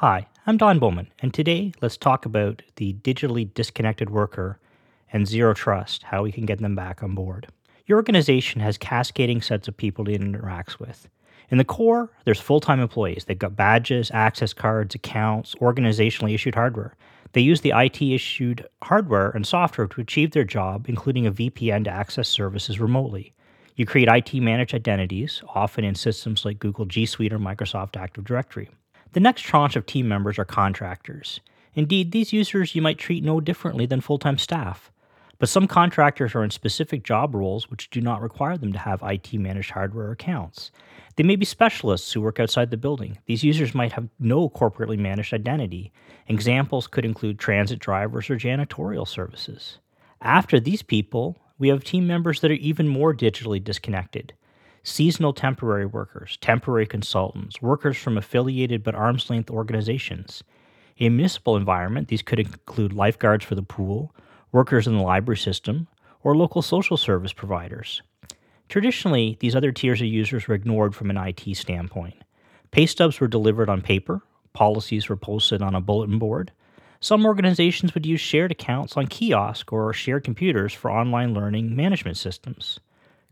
Hi, I'm Don Bowman, and today let's talk about the digitally disconnected worker and zero trust, how we can get them back on board. Your organization has cascading sets of people it interacts with. In the core, there's full time employees. They've got badges, access cards, accounts, organizationally issued hardware. They use the IT issued hardware and software to achieve their job, including a VPN to access services remotely. You create IT managed identities, often in systems like Google G Suite or Microsoft Active Directory. The next tranche of team members are contractors. Indeed, these users you might treat no differently than full time staff. But some contractors are in specific job roles which do not require them to have IT managed hardware accounts. They may be specialists who work outside the building. These users might have no corporately managed identity. Examples could include transit drivers or janitorial services. After these people, we have team members that are even more digitally disconnected seasonal temporary workers, temporary consultants, workers from affiliated but arm's length organizations. In a municipal environment, these could include lifeguards for the pool, workers in the library system, or local social service providers. Traditionally, these other tiers of users were ignored from an IT standpoint. Pay stubs were delivered on paper, policies were posted on a bulletin board. Some organizations would use shared accounts on kiosk or shared computers for online learning management systems.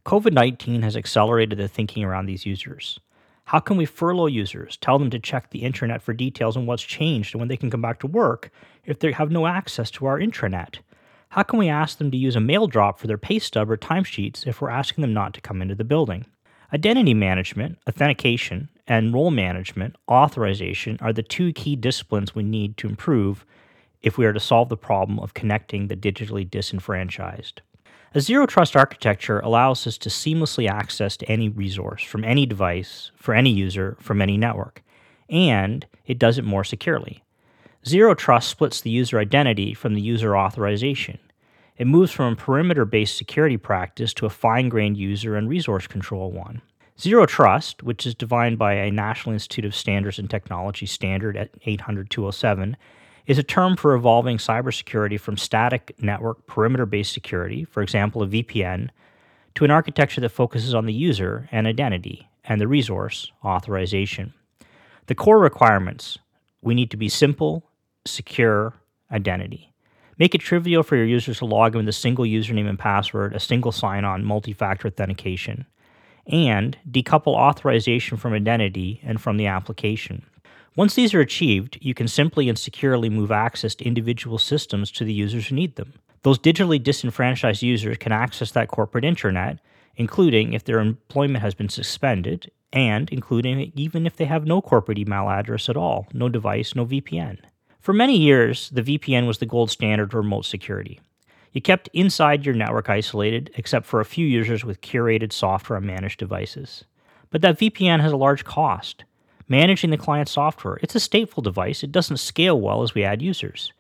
COVID 19 has accelerated the thinking around these users. How can we furlough users, tell them to check the intranet for details on what's changed and when they can come back to work if they have no access to our intranet? How can we ask them to use a mail drop for their pay stub or timesheets if we're asking them not to come into the building? Identity management, authentication, and role management, authorization are the two key disciplines we need to improve if we are to solve the problem of connecting the digitally disenfranchised. A zero trust architecture allows us to seamlessly access to any resource from any device for any user from any network, and it does it more securely. Zero trust splits the user identity from the user authorization. It moves from a perimeter based security practice to a fine grained user and resource control one. Zero Trust, which is defined by a National Institute of Standards and Technology standard at 800 207, is a term for evolving cybersecurity from static network perimeter based security, for example, a VPN, to an architecture that focuses on the user and identity and the resource authorization. The core requirements we need to be simple, secure identity. Make it trivial for your users to log in with a single username and password, a single sign on, multi factor authentication, and decouple authorization from identity and from the application. Once these are achieved, you can simply and securely move access to individual systems to the users who need them. Those digitally disenfranchised users can access that corporate intranet, including if their employment has been suspended, and including even if they have no corporate email address at all, no device, no VPN. For many years, the VPN was the gold standard for remote security. You kept inside your network isolated, except for a few users with curated software and managed devices. But that VPN has a large cost managing the client software. It's a stateful device. It doesn't scale well as we add users.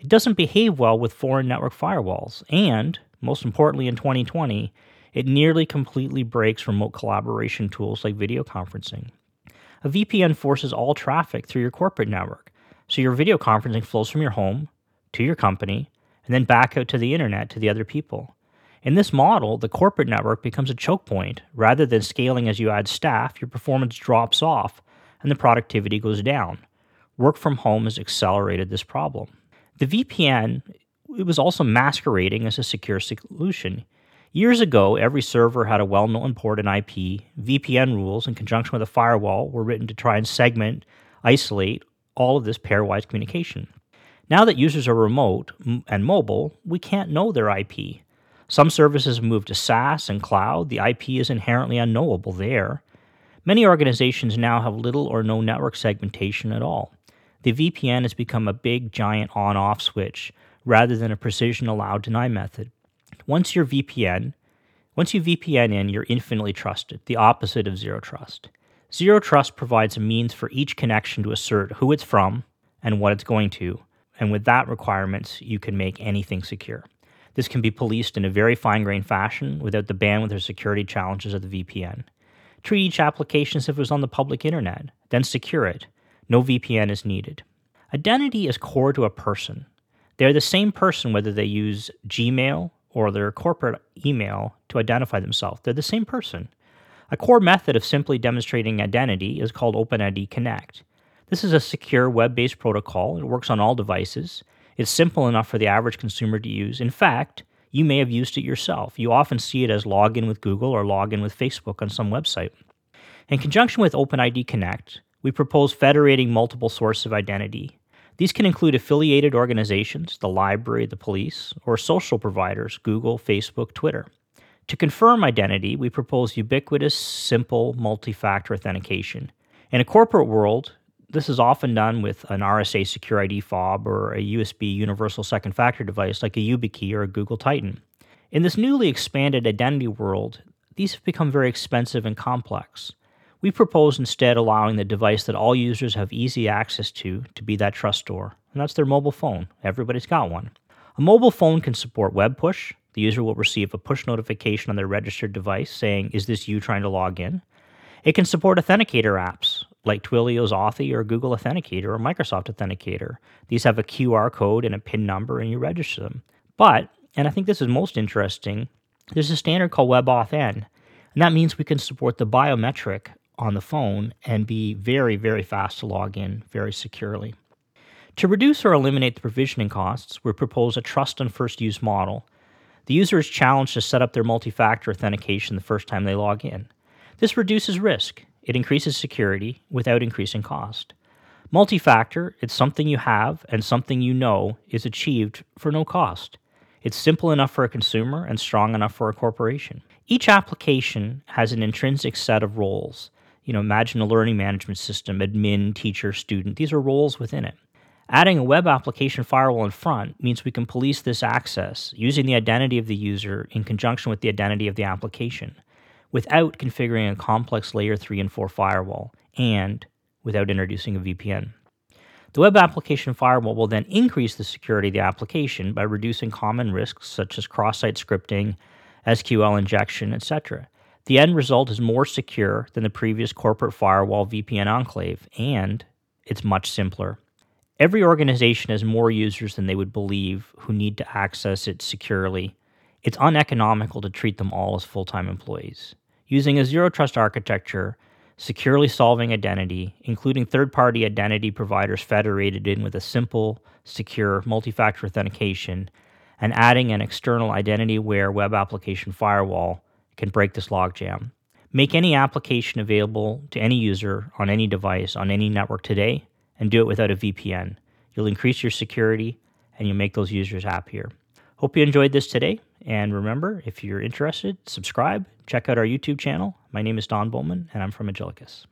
It doesn't behave well with foreign network firewalls. And, most importantly in 2020, it nearly completely breaks remote collaboration tools like video conferencing. A VPN forces all traffic through your corporate network, so your video conferencing flows from your home to your company and then back out to the internet to the other people. In this model, the corporate network becomes a choke point. Rather than scaling as you add staff, your performance drops off and the productivity goes down. Work from home has accelerated this problem. The VPN it was also masquerading as a secure solution. Years ago, every server had a well known port and IP. VPN rules, in conjunction with a firewall, were written to try and segment, isolate all of this pairwise communication. Now that users are remote and mobile, we can't know their IP. Some services moved to SaaS and cloud. The IP is inherently unknowable there. Many organizations now have little or no network segmentation at all. The VPN has become a big, giant on off switch rather than a precision allow deny method. Once your VPN, once you VPN in, you're infinitely trusted, the opposite of zero trust. Zero trust provides a means for each connection to assert who it's from and what it's going to, and with that requirements, you can make anything secure. This can be policed in a very fine grained fashion without the bandwidth or security challenges of the VPN. Treat each application as if it was on the public internet, then secure it. No VPN is needed. Identity is core to a person. They're the same person whether they use Gmail or their corporate email to identify themselves. They're the same person. A core method of simply demonstrating identity is called OpenID Connect. This is a secure web based protocol. It works on all devices. It's simple enough for the average consumer to use. In fact, you may have used it yourself. You often see it as login with Google or login with Facebook on some website. In conjunction with OpenID Connect, we propose federating multiple sources of identity. These can include affiliated organizations, the library, the police, or social providers, Google, Facebook, Twitter. To confirm identity, we propose ubiquitous, simple multi factor authentication. In a corporate world, this is often done with an RSA SecurID fob or a USB Universal Second Factor device like a YubiKey or a Google Titan. In this newly expanded identity world, these have become very expensive and complex. We propose instead allowing the device that all users have easy access to to be that trust store, and that's their mobile phone. Everybody's got one. A mobile phone can support web push. The user will receive a push notification on their registered device saying, Is this you trying to log in? It can support authenticator apps like Twilio's Authy or Google Authenticator or Microsoft Authenticator. These have a QR code and a PIN number, and you register them. But, and I think this is most interesting, there's a standard called WebAuthn, and that means we can support the biometric on the phone and be very, very fast to log in very securely. To reduce or eliminate the provisioning costs, we propose a trust on first use model. The user is challenged to set up their multi factor authentication the first time they log in. This reduces risk it increases security without increasing cost. Multi factor, it's something you have and something you know is achieved for no cost. It's simple enough for a consumer and strong enough for a corporation. Each application has an intrinsic set of roles. You know, imagine a learning management system, admin, teacher, student. These are roles within it. Adding a web application firewall in front means we can police this access using the identity of the user in conjunction with the identity of the application without configuring a complex layer 3 and 4 firewall and without introducing a VPN. The web application firewall will then increase the security of the application by reducing common risks such as cross site scripting, SQL injection, etc. The end result is more secure than the previous corporate firewall VPN enclave, and it's much simpler. Every organization has more users than they would believe who need to access it securely. It's uneconomical to treat them all as full time employees using a zero trust architecture, securely solving identity, including third party identity providers federated in with a simple, secure multi factor authentication, and adding an external identity aware web application firewall can break this logjam. Make any application available to any user on any device on any network today and do it without a VPN. You'll increase your security and you'll make those users happier. Hope you enjoyed this today. And remember, if you're interested, subscribe, check out our YouTube channel. My name is Don Bowman, and I'm from Agilicus.